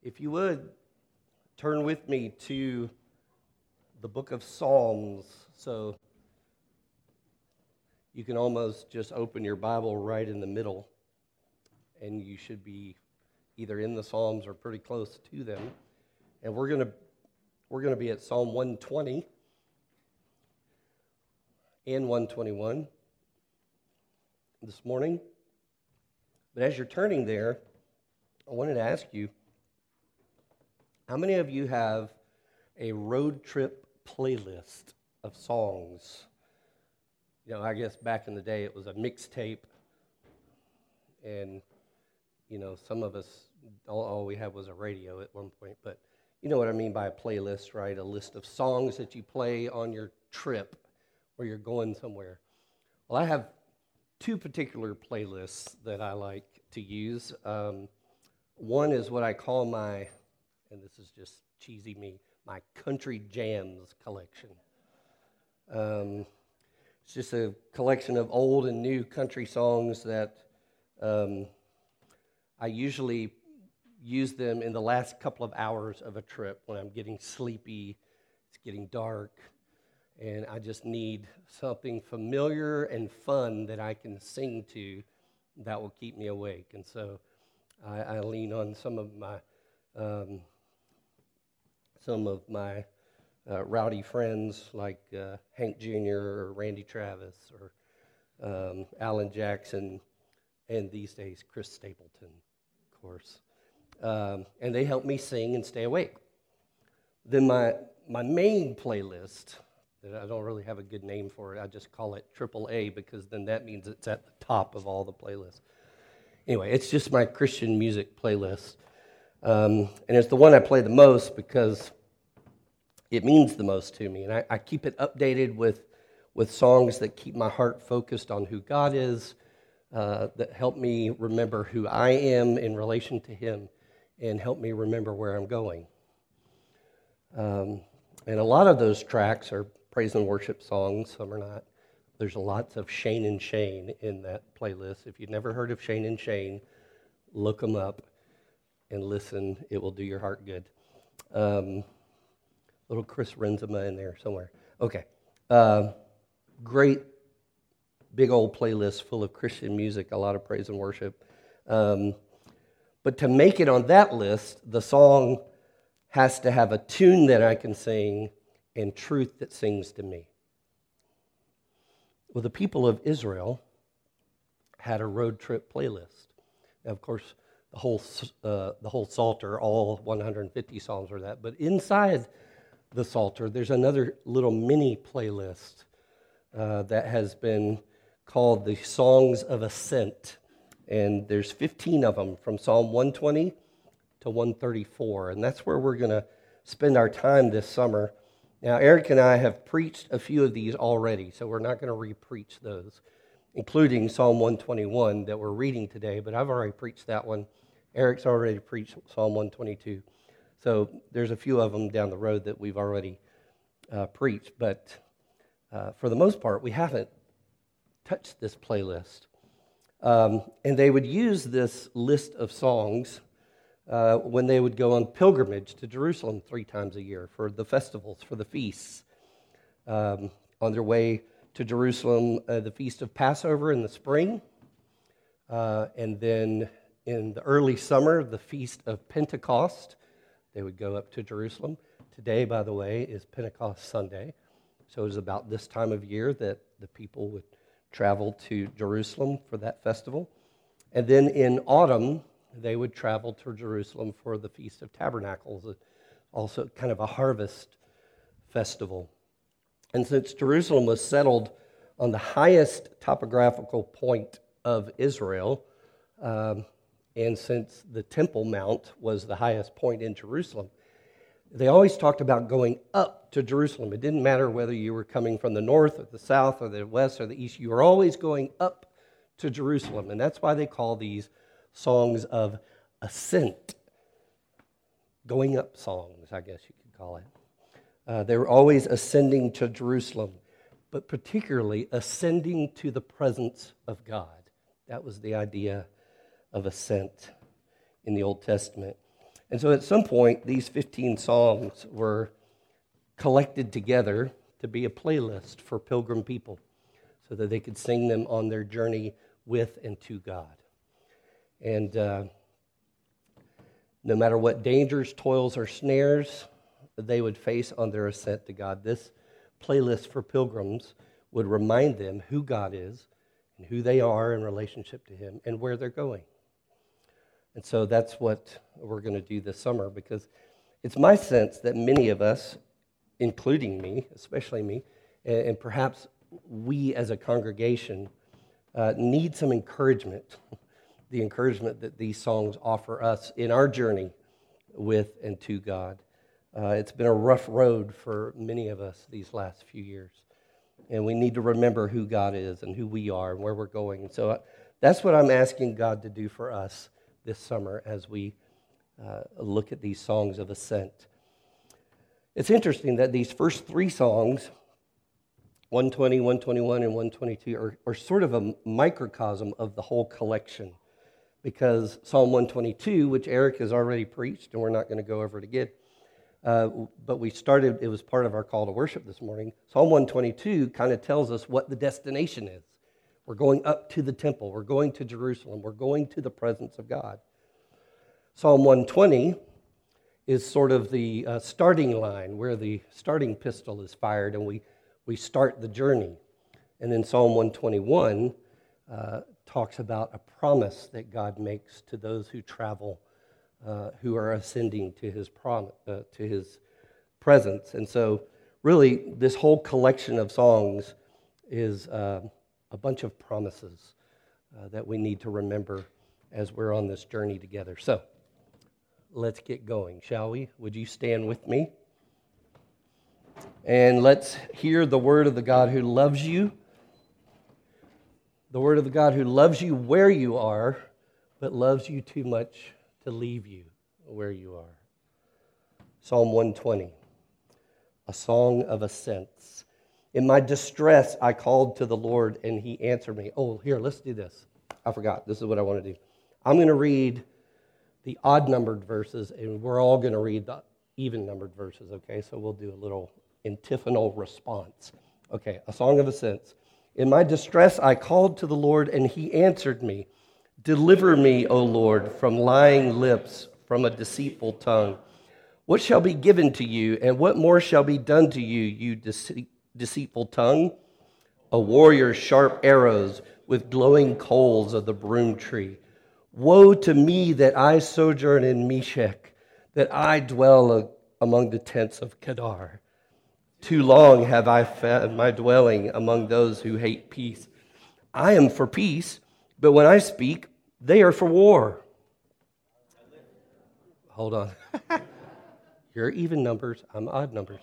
If you would, turn with me to the book of Psalms. So you can almost just open your Bible right in the middle, and you should be either in the Psalms or pretty close to them. And we're going to we're going to be at Psalm 120 and 121 this morning. But as you're turning there, I wanted to ask you how many of you have a road trip playlist of songs? You know, I guess back in the day it was a mixtape, and, you know, some of us, all, all we had was a radio at one point, but you know what I mean by a playlist, right? A list of songs that you play on your trip where you're going somewhere. Well, I have two particular playlists that I like to use. Um, one is what I call my, and this is just cheesy me, my country jams collection. Um, it's just a collection of old and new country songs that um, I usually use them in the last couple of hours of a trip when I'm getting sleepy, it's getting dark, and I just need something familiar and fun that I can sing to that will keep me awake. And so I, I lean on some of my um, some of my uh, rowdy friends like uh, Hank Jr. or Randy Travis or um, Alan Jackson, and these days Chris Stapleton, of course. Um, and they help me sing and stay awake. Then my my main playlist that I don't really have a good name for it. I just call it Triple A because then that means it's at the top of all the playlists. Anyway, it's just my Christian music playlist. Um, and it's the one I play the most because it means the most to me. And I, I keep it updated with, with songs that keep my heart focused on who God is, uh, that help me remember who I am in relation to Him, and help me remember where I'm going. Um, and a lot of those tracks are praise and worship songs, some are not. There's lots of Shane and Shane in that playlist. If you've never heard of Shane and Shane, look them up and listen. It will do your heart good. Um, little Chris Renzema in there somewhere. Okay. Uh, great big old playlist full of Christian music, a lot of praise and worship. Um, but to make it on that list, the song has to have a tune that I can sing and truth that sings to me. Well, the people of Israel had a road trip playlist. Now, of course, the whole, uh, the whole Psalter, all 150 Psalms are that. But inside the Psalter, there's another little mini playlist uh, that has been called the Songs of Ascent. And there's 15 of them from Psalm 120 to 134. And that's where we're going to spend our time this summer. Now, Eric and I have preached a few of these already, so we're not going to re-preach those, including Psalm 121 that we're reading today, but I've already preached that one. Eric's already preached Psalm 122. So there's a few of them down the road that we've already uh, preached, but uh, for the most part, we haven't touched this playlist. Um, and they would use this list of songs uh, when they would go on pilgrimage to Jerusalem three times a year for the festivals, for the feasts. Um, on their way to Jerusalem, uh, the feast of Passover in the spring, uh, and then in the early summer, the feast of Pentecost. They would go up to Jerusalem. Today, by the way, is Pentecost Sunday. So it was about this time of year that the people would travel to Jerusalem for that festival. And then in autumn, they would travel to Jerusalem for the Feast of Tabernacles, also kind of a harvest festival. And since Jerusalem was settled on the highest topographical point of Israel, um, and since the Temple Mount was the highest point in Jerusalem, they always talked about going up to Jerusalem. It didn't matter whether you were coming from the north or the south or the west or the east, you were always going up to Jerusalem. And that's why they call these songs of ascent, going up songs, I guess you could call it. Uh, they were always ascending to Jerusalem, but particularly ascending to the presence of God. That was the idea of ascent in the Old Testament. And so at some point, these 15 songs were collected together to be a playlist for pilgrim people so that they could sing them on their journey with and to God. And uh, no matter what dangers, toils, or snares they would face on their ascent to God, this playlist for pilgrims would remind them who God is and who they are in relationship to Him and where they're going. And so that's what we're going to do this summer because it's my sense that many of us, including me, especially me, and, perhaps we as a congregation, uh, need some encouragement. the encouragement that these songs offer us in our journey with and to God. Uh, it's been a rough road for many of us these last few years. And we need to remember who God is and who we are and where we're going. And so uh, that's what I'm asking God to do for us this summer as we uh, look at these songs of ascent. It's interesting that these first three songs, 120, 121, and 122, are, are sort of a microcosm of the whole collection. Because Psalm 122, which Eric has already preached, and we're not going to go over it again, uh, but we started, it was part of our call to worship this morning. Psalm 122 kind of tells us what the destination is. We're going up to the temple. We're going to Jerusalem. We're going to the presence of God. Psalm 120 is sort of the uh, starting line where the starting pistol is fired and we, we start the journey. And then Psalm 121 uh, talks about a promise that God makes to those who travel, uh, who are ascending to his, prom- uh, to his presence. And so, really, this whole collection of songs is uh, a bunch of promises uh, that we need to remember as we're on this journey together. So let's get going, shall we? Would you stand with me? And let's hear the word of the God who loves you. The word of the God who loves you where you are, but loves you too much to leave you where you are. Psalm 120, a song of ascents. In my distress, I called to the Lord and he answered me. Oh, here, let's do this. I forgot. This is what I want to do. I'm going to read the odd numbered verses and we're all going to read the even numbered verses, okay? So we'll do a little antiphonal response. Okay, a song of ascents. In my distress, I called to the Lord and he answered me. Deliver me, O Lord, from lying lips, from a deceitful tongue. What shall be given to you, and what more shall be done to you, you deceit? Deceitful tongue, a warrior's sharp arrows with glowing coals of the broom tree. Woe to me that I sojourn in Meshech, that I dwell among the tents of Kedar. Too long have I found my dwelling among those who hate peace. I am for peace, but when I speak, they are for war. Hold on. You're even numbers, I'm odd numbers.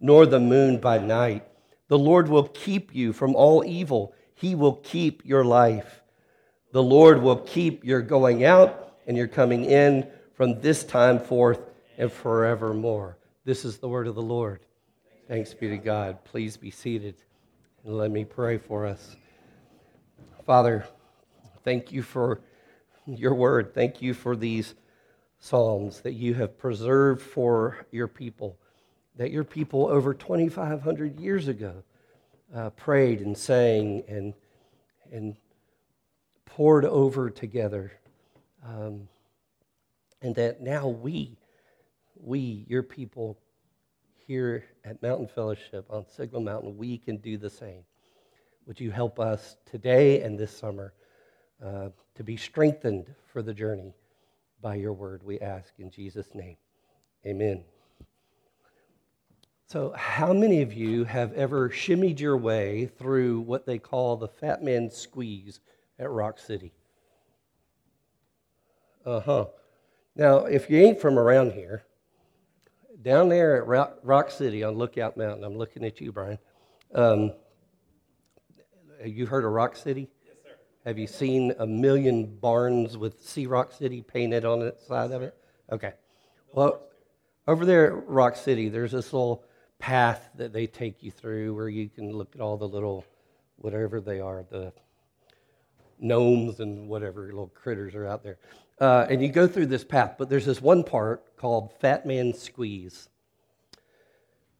nor the moon by night. The Lord will keep you from all evil. He will keep your life. The Lord will keep your going out and your coming in from this time forth and forevermore. This is the word of the Lord. Thanks be to God. Please be seated and let me pray for us. Father, thank you for your word. Thank you for these psalms that you have preserved for your people that your people over 2,500 years ago uh, prayed and sang and, and pored over together. Um, and that now we, we, your people here at Mountain Fellowship on Signal Mountain, we can do the same. Would you help us today and this summer uh, to be strengthened for the journey by your word, we ask in Jesus' name. Amen. So, how many of you have ever shimmied your way through what they call the Fat Man Squeeze at Rock City? Uh huh. Now, if you ain't from around here, down there at Rock, City on Lookout Mountain, I'm looking at you, Brian. Um, you heard of Rock City? Yes, sir. Have you seen a million barns with See Rock City painted on the side of it? Okay. Well, over there at Rock City, there's this little path that they take you through where you can look at all the little, whatever they are, the gnomes and whatever little critters are out there. Uh, and you go through this path, but there's this one part called Fat Man Squeeze.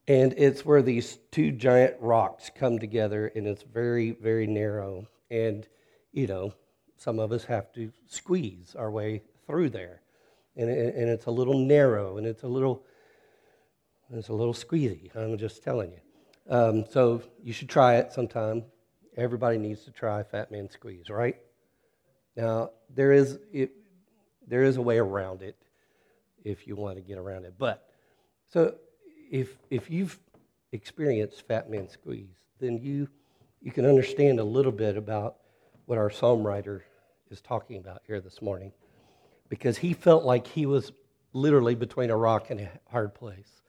And it's where these two giant rocks come together, and it's very, very narrow. And, you know, some of us have to squeeze our way through there. And, and it's a little narrow, and it's a little, it's a little squeezy. I'm just telling you. Um, so you should try it sometime. Everybody needs to try Fat Man Squeeze, right? Now, there is, it, there is a way around it if you want to get around it. But, so if, if you've experienced Fat Man Squeeze, then you, you can understand a little bit about what our psalm writer is talking about here this morning. Because he felt like he was literally between a rock and a hard place.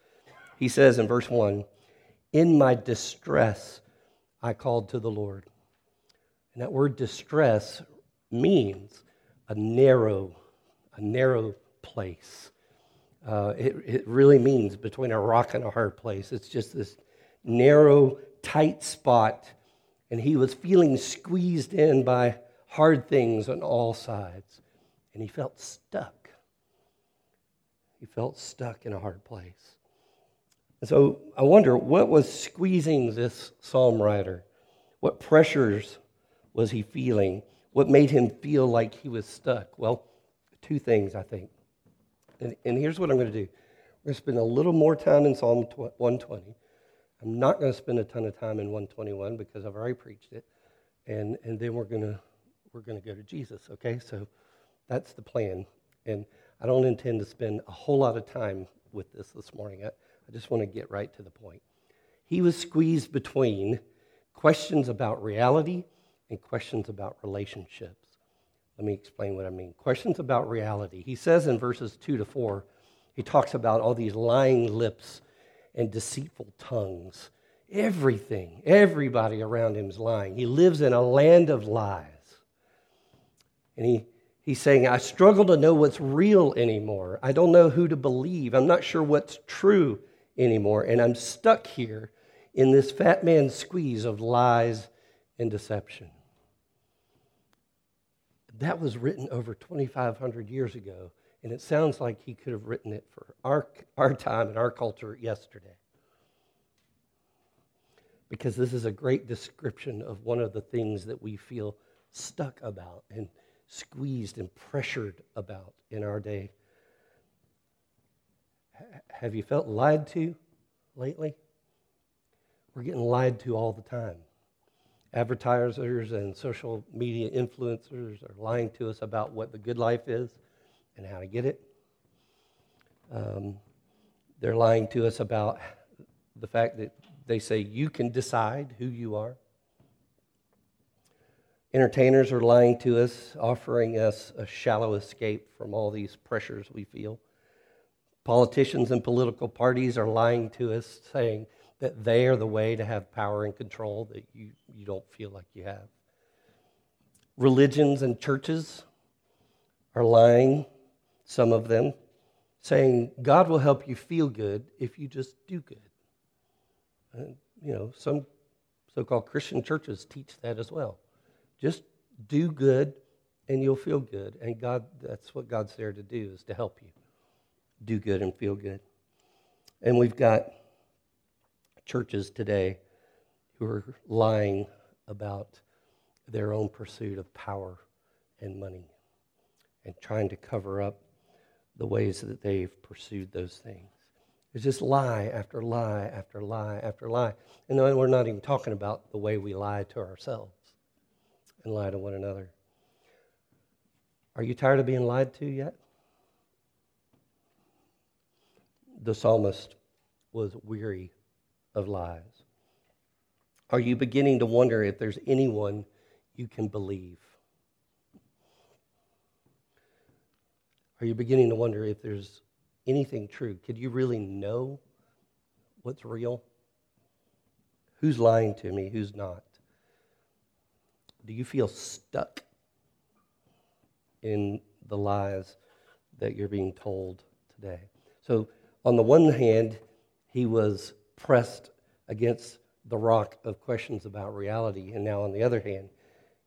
He says in verse 1 In my distress, I called to the Lord. And that word distress means a narrow, a narrow place. Uh, it, it really means between a rock and a hard place. It's just this narrow, tight spot. And he was feeling squeezed in by hard things on all sides. And he felt stuck. He felt stuck in a hard place. So I wonder what was squeezing this psalm writer? What pressures was he feeling? What made him feel like he was stuck? Well, two things, I think. And, and here's what I'm going to do we're going to spend a little more time in Psalm 120. I'm not going to spend a ton of time in 121 because I've already preached it. And, and then we're going to we're going to go to Jesus, okay? So that's the plan. And I don't intend to spend a whole lot of time with this this morning. I, I just want to get right to the point. He was squeezed between questions about reality and questions about relationships. Let me explain what I mean. Questions about reality. He says in verses 2 to 4, he talks about all these lying lips and deceitful tongues. Everything, everybody around him is lying. He lives in a land of lies. And he, he's saying, I struggle to know what's real anymore. I don't know who to believe. I'm not sure what's true anymore. And I'm stuck here in this fat man squeeze of lies and deception. That was written over 2,500 years ago, and it sounds like he could have written it for our, our time and our culture yesterday. Because this is a great description of one of the things that we feel stuck about and squeezed and pressured about in our day have you felt lied to lately? We're getting lied to all the time. Advertisers and social media influencers are lying to us about what the good life is and how to get it. Um, they're lying to us about the fact that they say you can decide who you are. Entertainers are lying to us, offering us a shallow escape from all these pressures we feel. Politicians and political parties are lying to us, saying that they are the way to have power and control that you, you don't feel like you have. Religions and churches are lying, some of them, saying God will help you feel good if you just do good. And, you know, some so called Christian churches teach that as well. Just do good and you'll feel good. And God, that's what God's there to do, is to help you do good and feel good. And we've got churches today who are lying about their own pursuit of power and money and trying to cover up the ways that they've pursued those things. It's just lie after lie after lie after lie. And we're not even talking about the way we lie to ourselves and lie to one another. Are you tired of being lied to yet? The psalmist was weary of lies? Are you beginning to wonder if there's anyone you can believe? Are you beginning to wonder if there's anything true? Could you really know what's real? Who's lying to me? Who's not? Do you feel stuck in the lies that you're being told today? So, on the one hand, he was pressed against the rock of questions about reality, and now on the other hand,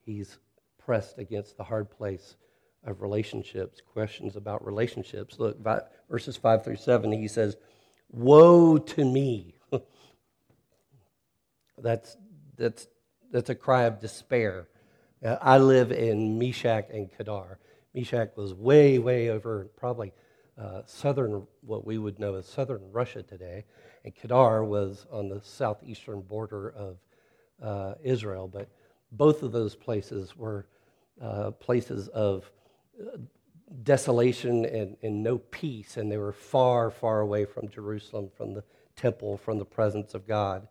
he's pressed against the hard place of relationships, questions about relationships. Look, verses 5 through 7, he says, Woe to me. that's, that's, that's a cry of despair. Uh, I live in Meshech and Kedar. Meshech was way, way over, probably uh, southern, what we would know as southern Russia today, and Kedar was on the southeastern border of uh, Israel. But both of those places were uh, places of desolation and, and no peace, and they were far, far away from Jerusalem, from the temple, from the presence of God.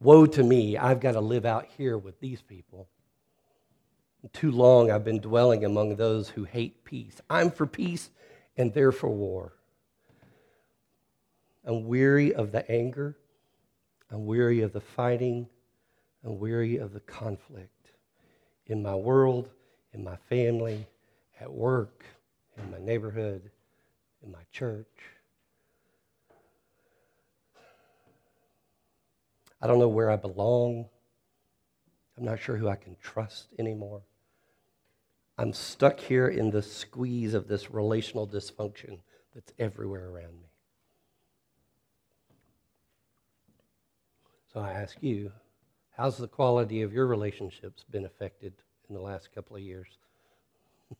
Woe to me, I've got to live out here with these people. Too long I've been dwelling among those who hate peace. I'm for peace, and they're for war. I'm weary of the anger. I'm weary of the fighting. I'm weary of the conflict in my world, in my family, at work, in my neighborhood, in my church. I don't know where I belong. I'm not sure who I can trust anymore. I'm stuck here in the squeeze of this relational dysfunction that's everywhere around me. So I ask you, how's the quality of your relationships been affected in the last couple of years?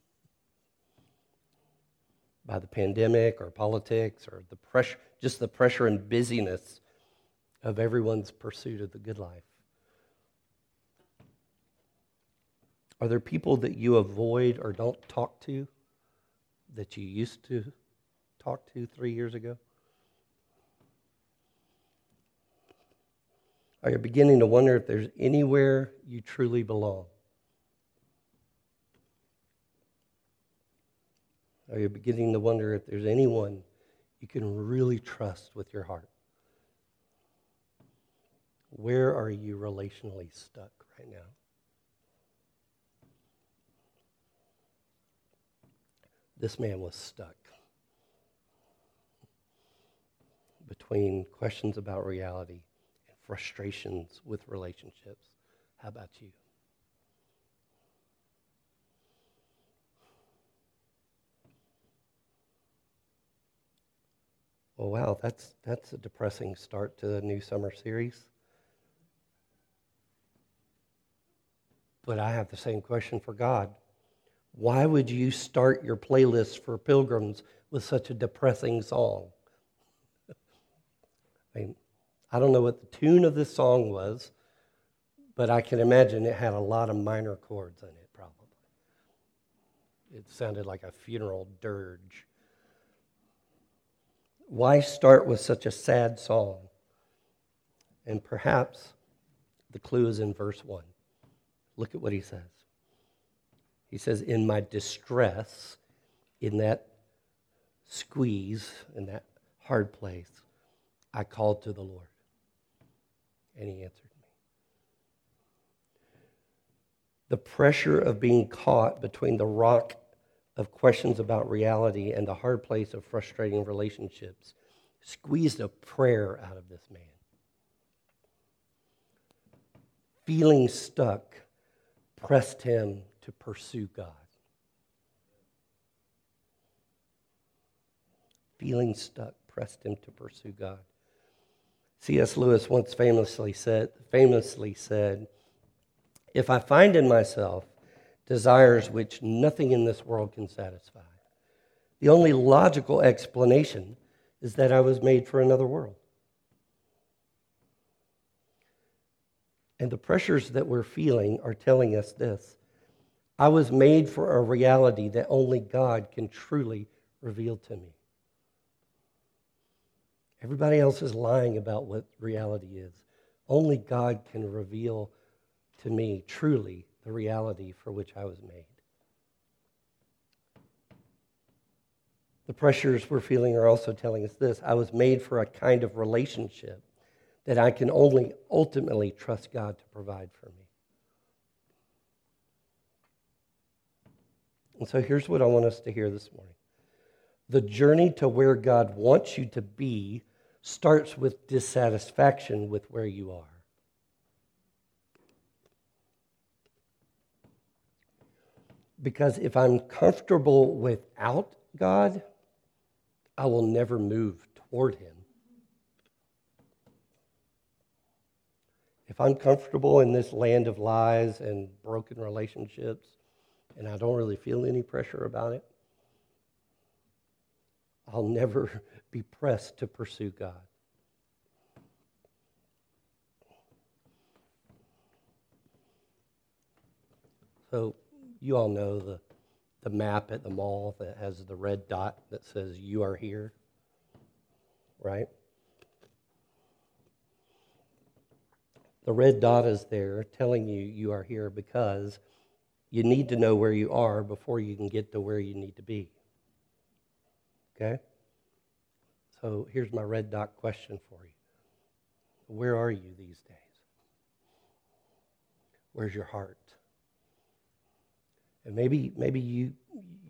by the pandemic or politics or the pressure, just the pressure and busyness of everyone's pursuit of the good life? Are there people that you avoid or don't talk to that you used to talk to three years ago? Are you beginning to wonder if there's anywhere you truly belong? Are you beginning to wonder if there's anyone you can really trust with your heart? Where are you relationally stuck right now? This man was stuck between questions about reality and frustrations with relationships. How about you? Well, wow, that's, that's a depressing start to the new summer series. But I have the same question for God. Why would you start your playlist for pilgrims with such a depressing song? I mean, I don't know what the tune of this song was, but I can imagine it had a lot of minor chords in it, probably. It sounded like a funeral dirge. Why start with such a sad song? And perhaps the clue is in verse 1. Look at what he says. He says, In my distress, in that squeeze, in that hard place, I called to the Lord. And he answered me. The pressure of being caught between the rock of questions about reality and the hard place of frustrating relationships squeezed a prayer out of this man. Feeling stuck pressed him to pursue God. Feeling stuck pressed him to pursue God. C.S. Lewis once famously said, famously said, If I find in myself desires which nothing in this world can satisfy. The only logical explanation is that I was made for another world. And the pressures that we're feeling are telling us this I was made for a reality that only God can truly reveal to me. Everybody else is lying about what reality is. Only God can reveal to me truly the reality for which I was made. The pressures we're feeling are also telling us this I was made for a kind of relationship that I can only ultimately trust God to provide for me. And so here's what I want us to hear this morning the journey to where God wants you to be starts with dissatisfaction with where you are. Because if I'm comfortable without God, I will never move toward Him. If I'm comfortable in this land of lies and broken relationships, and I don't really feel any pressure about it, I'll never be pressed to pursue God. So, you all know the the map at the mall that has the red dot that says you are here, right? The red dot is there telling you you are here because you need to know where you are before you can get to where you need to be. Okay? So here's my red dot question for you Where are you these days? Where's your heart? And maybe, maybe you,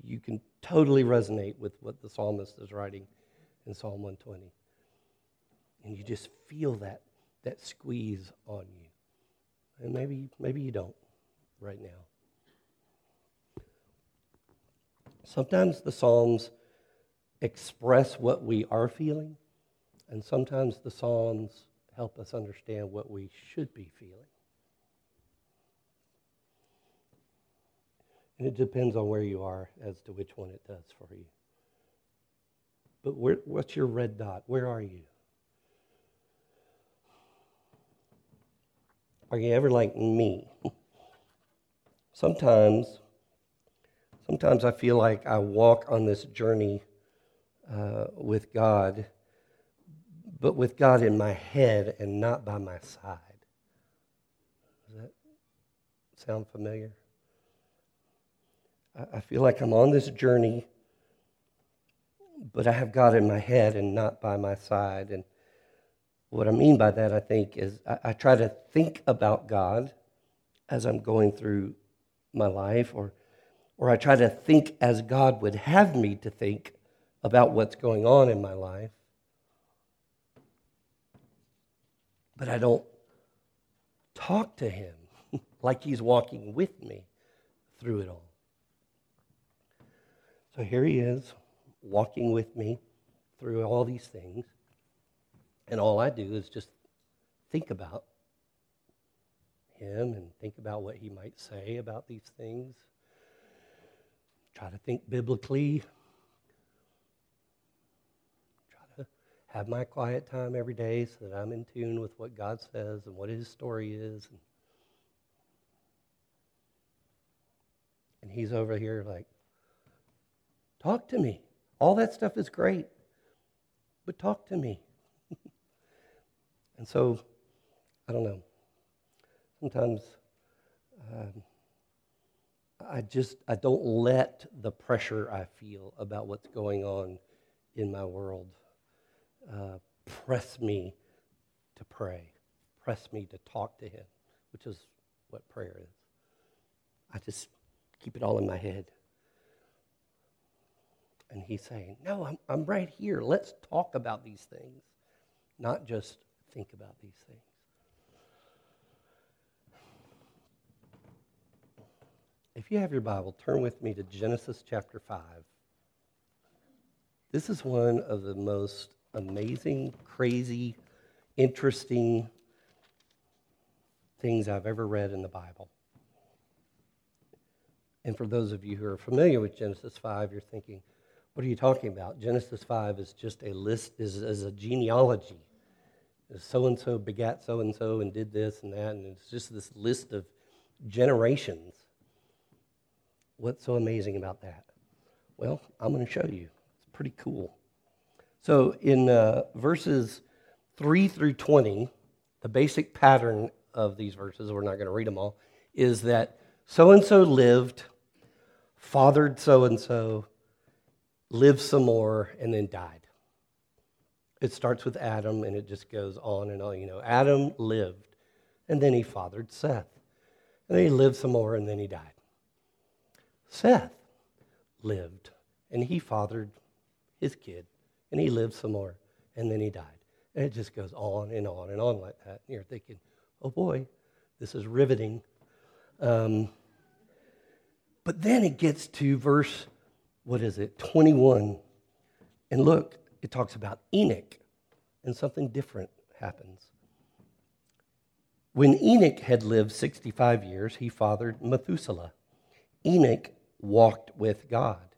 you can totally resonate with what the psalmist is writing in Psalm 120. And you just feel that, that squeeze on you. And maybe, maybe you don't right now. Sometimes the Psalms express what we are feeling, and sometimes the Psalms help us understand what we should be feeling. And it depends on where you are as to which one it does for you. But where, what's your red dot? Where are you? Are you ever like me? sometimes, sometimes I feel like I walk on this journey uh, with God, but with God in my head and not by my side. Does that sound familiar? I feel like I'm on this journey, but I have God in my head and not by my side. And what I mean by that, I think, is I, I try to think about God as I'm going through my life, or, or I try to think as God would have me to think about what's going on in my life. But I don't talk to Him like He's walking with me through it all. So here he is, walking with me through all these things. And all I do is just think about him and think about what he might say about these things. Try to think biblically. Try to have my quiet time every day so that I'm in tune with what God says and what his story is. And he's over here like, Talk to me. All that stuff is great, but talk to me. and so, I don't know. Sometimes um, I just I don't let the pressure I feel about what's going on in my world uh, press me to pray, press me to talk to Him, which is what prayer is. I just keep it all in my head. And he's saying, No, I'm, I'm right here. Let's talk about these things, not just think about these things. If you have your Bible, turn with me to Genesis chapter 5. This is one of the most amazing, crazy, interesting things I've ever read in the Bible. And for those of you who are familiar with Genesis 5, you're thinking, what are you talking about? Genesis 5 is just a list, is, is a genealogy. So and so begat so and so and did this and that, and it's just this list of generations. What's so amazing about that? Well, I'm going to show you. It's pretty cool. So, in uh, verses 3 through 20, the basic pattern of these verses, we're not going to read them all, is that so and so lived, fathered so and so, lived some more, and then died. It starts with Adam and it just goes on and on. You know, Adam lived and then he fathered Seth. And then he lived some more and then he died. Seth lived and he fathered his kid and he lived some more and then he died. And it just goes on and on and on like that. And you're thinking, oh boy, this is riveting. Um, but then it gets to verse, what is it, 21. And look, it talks about Enoch, and something different happens. When Enoch had lived 65 years, he fathered Methuselah. Enoch walked with God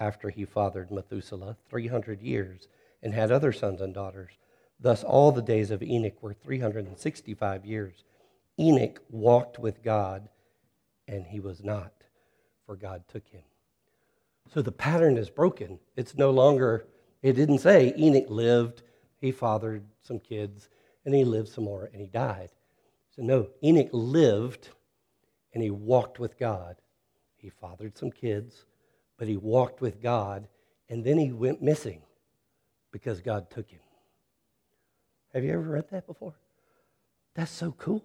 after he fathered Methuselah 300 years and had other sons and daughters. Thus, all the days of Enoch were 365 years. Enoch walked with God, and he was not, for God took him. So the pattern is broken. It's no longer, it didn't say Enoch lived, he fathered some kids, and he lived some more, and he died. So, no, Enoch lived, and he walked with God. He fathered some kids, but he walked with God, and then he went missing because God took him. Have you ever read that before? That's so cool.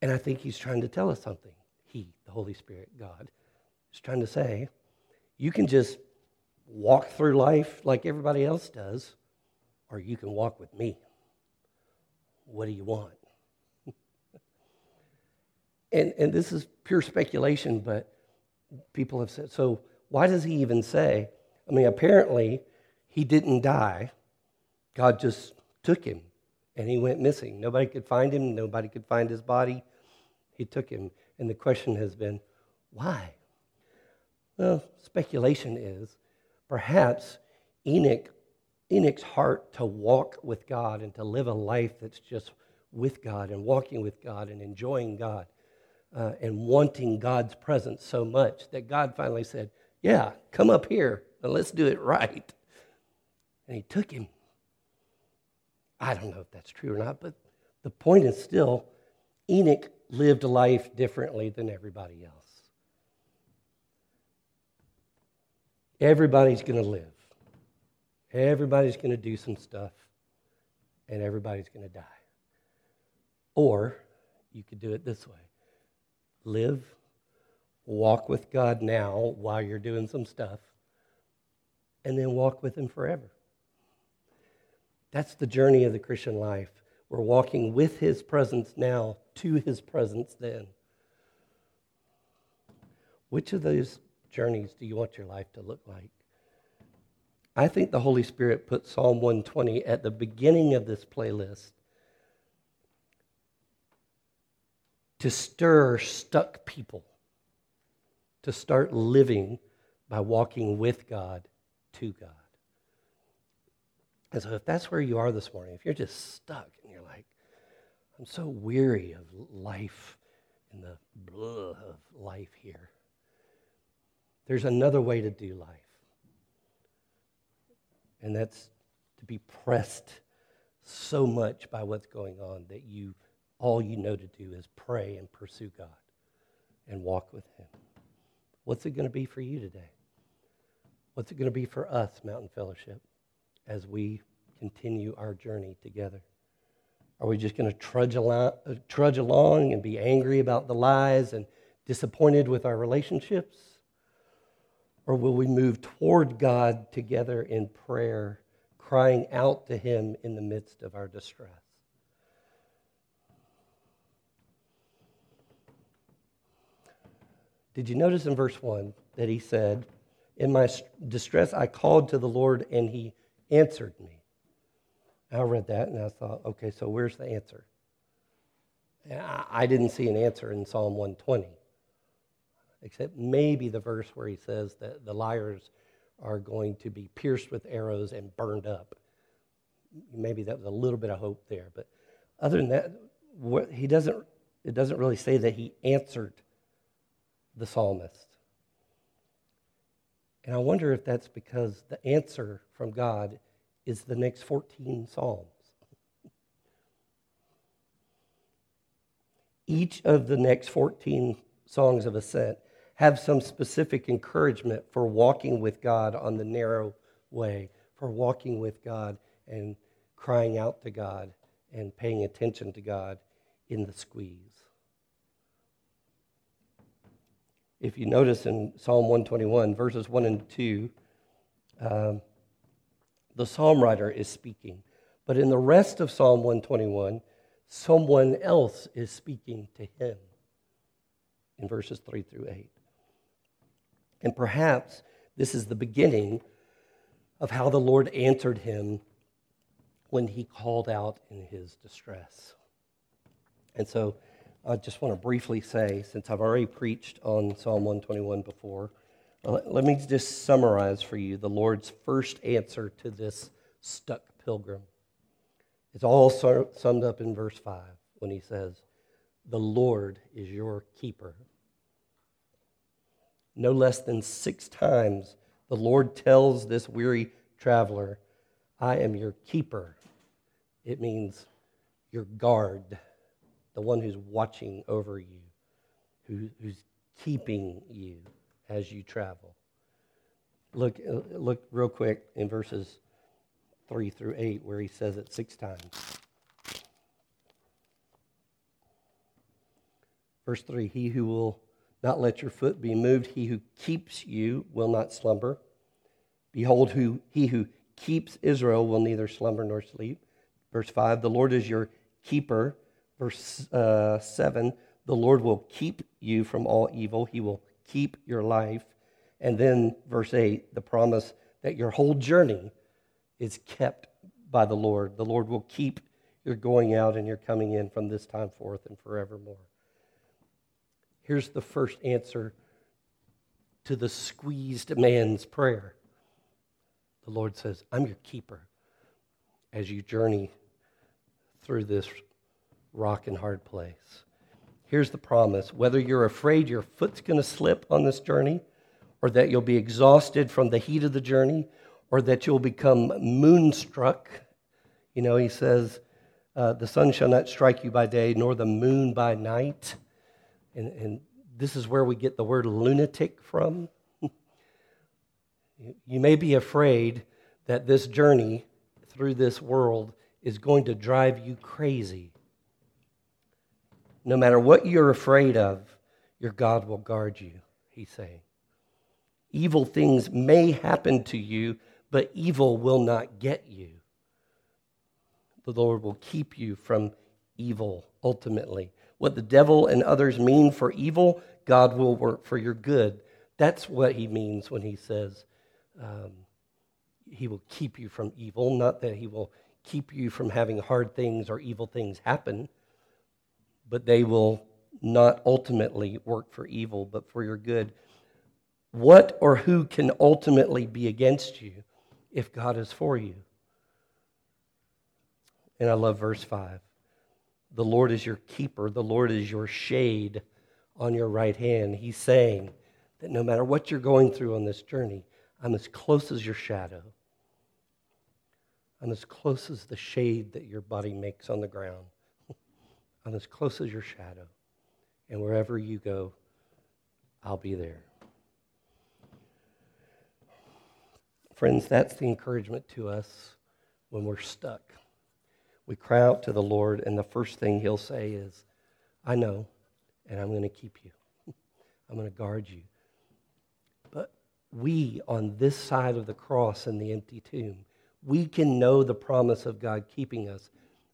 And I think he's trying to tell us something. He, the Holy Spirit, God, is trying to say, you can just walk through life like everybody else does, or you can walk with me. What do you want? And, and this is pure speculation, but people have said, so why does he even say? I mean, apparently, he didn't die. God just took him and he went missing. Nobody could find him, nobody could find his body. He took him. And the question has been, why? Well, speculation is perhaps Enoch, Enoch's heart to walk with God and to live a life that's just with God and walking with God and enjoying God uh, and wanting God's presence so much that God finally said, Yeah, come up here and let's do it right. And he took him. I don't know if that's true or not, but the point is still Enoch lived life differently than everybody else. Everybody's going to live, everybody's going to do some stuff, and everybody's going to die. Or you could do it this way live, walk with God now while you're doing some stuff, and then walk with Him forever. That's the journey of the Christian life. We're walking with His presence now to His presence then. Which of those journeys do you want your life to look like? I think the Holy Spirit put Psalm 120 at the beginning of this playlist to stir stuck people to start living by walking with God to God. And so, if that's where you are this morning, if you're just stuck and you're like, I'm so weary of life and the blah of life here, there's another way to do life. And that's to be pressed so much by what's going on that you all you know to do is pray and pursue God and walk with Him. What's it going to be for you today? What's it going to be for us, Mountain Fellowship, as we continue our journey together? Are we just going to trudge along, trudge along and be angry about the lies and disappointed with our relationships? Or will we move toward God together in prayer, crying out to Him in the midst of our distress? Did you notice in verse 1 that he said, In my distress I called to the Lord and he answered me? I read that and I thought, okay, so where's the answer? I didn't see an answer in Psalm 120, except maybe the verse where he says that the liars are going to be pierced with arrows and burned up. Maybe that was a little bit of hope there. But other than that, he doesn't, it doesn't really say that he answered the psalmist. And I wonder if that's because the answer from God is the next 14 Psalms. Each of the next 14 songs of ascent have some specific encouragement for walking with God on the narrow way, for walking with God and crying out to God and paying attention to God in the squeeze. If you notice in Psalm 121, verses 1 and 2, um, the psalm writer is speaking. But in the rest of Psalm 121, someone else is speaking to him in verses 3 through 8. And perhaps this is the beginning of how the Lord answered him when he called out in his distress. And so I just want to briefly say, since I've already preached on Psalm 121 before, uh, let me just summarize for you the Lord's first answer to this stuck pilgrim. It's all summed up in verse 5 when he says, The Lord is your keeper. No less than six times, the Lord tells this weary traveler, I am your keeper. It means your guard, the one who's watching over you, who, who's keeping you as you travel. Look, uh, look real quick in verses 3 through 8, where he says it six times. Verse 3 He who will not let your foot be moved, he who keeps you will not slumber. Behold, who, he who keeps Israel will neither slumber nor sleep. Verse 5 The Lord is your keeper. Verse uh, 7 The Lord will keep you from all evil, he will keep your life. And then verse 8 the promise that your whole journey is kept by the Lord. The Lord will keep your going out and your coming in from this time forth and forevermore. Here's the first answer to the squeezed man's prayer. The Lord says, I'm your keeper as you journey through this rock and hard place. Here's the promise whether you're afraid your foot's going to slip on this journey, or that you'll be exhausted from the heat of the journey, or that you'll become moonstruck. You know, he says, uh, The sun shall not strike you by day, nor the moon by night. And, and this is where we get the word lunatic from. you may be afraid that this journey through this world is going to drive you crazy. No matter what you're afraid of, your God will guard you, he's saying. Evil things may happen to you but evil will not get you. The Lord will keep you from evil ultimately. What the devil and others mean for evil, God will work for your good. That's what he means when he says um, he will keep you from evil, not that he will keep you from having hard things or evil things happen, but they will not ultimately work for evil, but for your good. What or who can ultimately be against you? if God is for you. And I love verse 5. The Lord is your keeper, the Lord is your shade on your right hand. He's saying that no matter what you're going through on this journey, I'm as close as your shadow. I'm as close as the shade that your body makes on the ground. I'm as close as your shadow. And wherever you go, I'll be there. Friends, that's the encouragement to us when we're stuck. We cry out to the Lord, and the first thing He'll say is, I know, and I'm going to keep you. I'm going to guard you. But we, on this side of the cross and the empty tomb, we can know the promise of God keeping us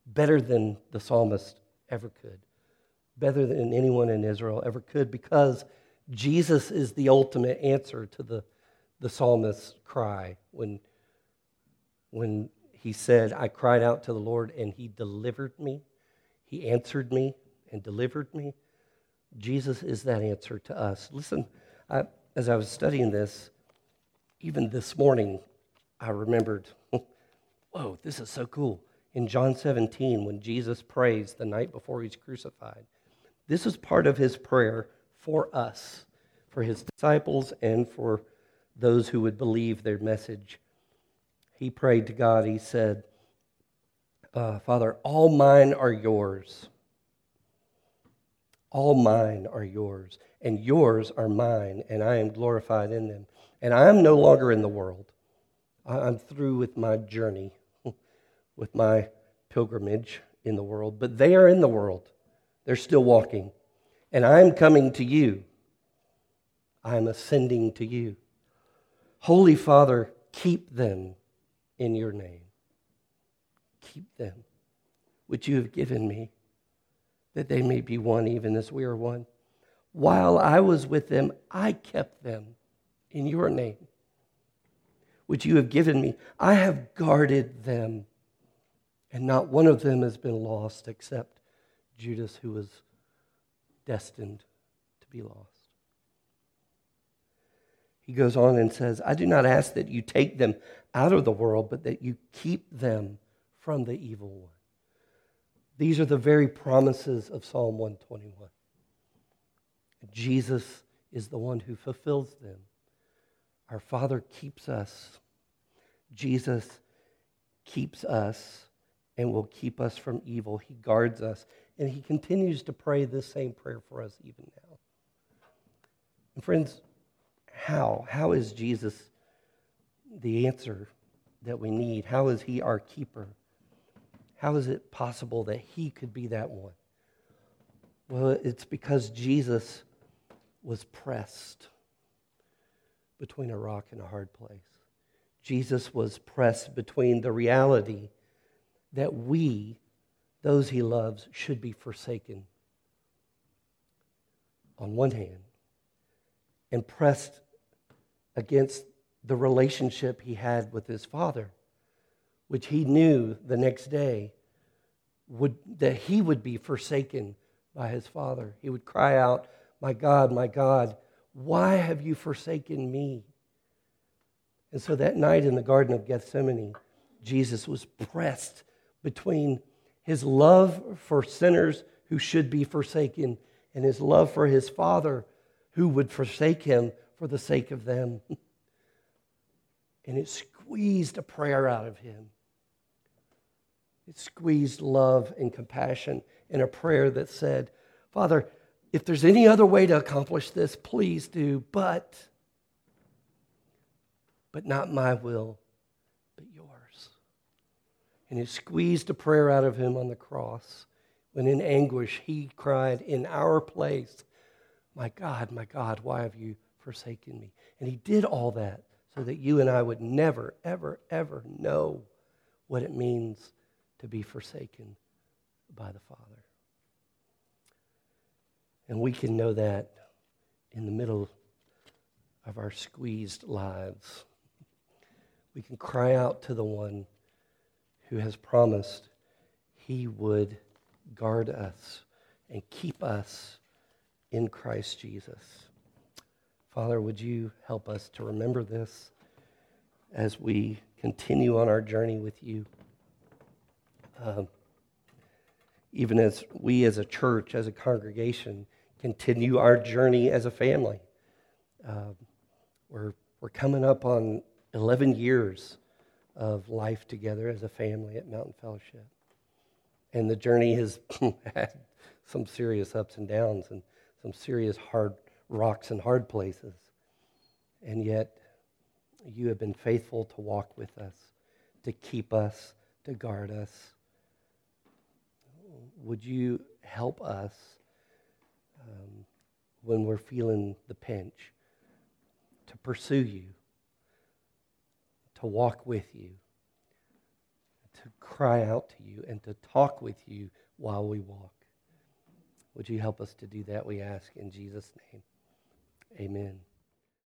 better than the psalmist ever could, better than anyone in Israel ever could, because Jesus is the ultimate answer to the the psalmist's cry when, when he said, I cried out to the Lord and he delivered me. He answered me and delivered me. Jesus is that answer to us. Listen, I, as I was studying this, even this morning, I remembered, whoa, this is so cool. In John 17, when Jesus prays the night before he's crucified, this is part of his prayer for us, for his disciples, and for those who would believe their message. He prayed to God, he said, uh, Father, all mine are yours. All mine are yours, and yours are mine, and I am glorified in them. And I am no longer in the world. I'm through with my journey, with my pilgrimage in the world, but they are in the world. They're still walking. And I'm coming to you. I'm ascending to you. Holy Father, keep them in your name. Keep them, which you have given me, that they may be one even as we are one. While I was with them, I kept them in your name, which you have given me. I have guarded them, and not one of them has been lost except Judas, who was destined to be lost. He goes on and says, I do not ask that you take them out of the world, but that you keep them from the evil one. These are the very promises of Psalm 121. Jesus is the one who fulfills them. Our Father keeps us. Jesus keeps us and will keep us from evil. He guards us. And he continues to pray this same prayer for us even now. And friends, how? How is Jesus the answer that we need? How is he our keeper? How is it possible that he could be that one? Well, it's because Jesus was pressed between a rock and a hard place. Jesus was pressed between the reality that we, those he loves, should be forsaken on one hand, and pressed against the relationship he had with his father, which he knew the next day would, that he would be forsaken by his father. He would cry out, My God, my God, why have you forsaken me? And so that night in the Garden of Gethsemane, Jesus was pressed between his love for sinners who should be forsaken and his love for his Father who would forsake him for the sake of them. and it squeezed a prayer out of him. It squeezed love and compassion in a prayer that said, Father, if there's any other way to accomplish this, please do, but, but not my will. And it squeezed a prayer out of him on the cross when in anguish he cried in our place, My God, my God, why have you forsaken me. And he did all that so that you and I would never, ever, ever know what it means to be forsaken by the Father. And we can know that in the middle of our squeezed lives. We can cry out to the one who has promised he would guard us and keep us in Christ Jesus. Father, would you help us to remember this as we continue on our journey with you? Um, even as we as a church, as a congregation, continue our journey as a family. Um, we're, we're coming up on 11 years of life together as a family at Mountain Fellowship. And the journey has had some serious ups and downs and some serious hard rocks and hard places. And yet, you have been faithful to walk with us, to keep us, to guard us. Would you help us um, when we're feeling the pinch to pursue you, to walk with you, to cry out to you, and to talk with you while we walk? Would you help us to do that, we ask, in Jesus' name? Amen.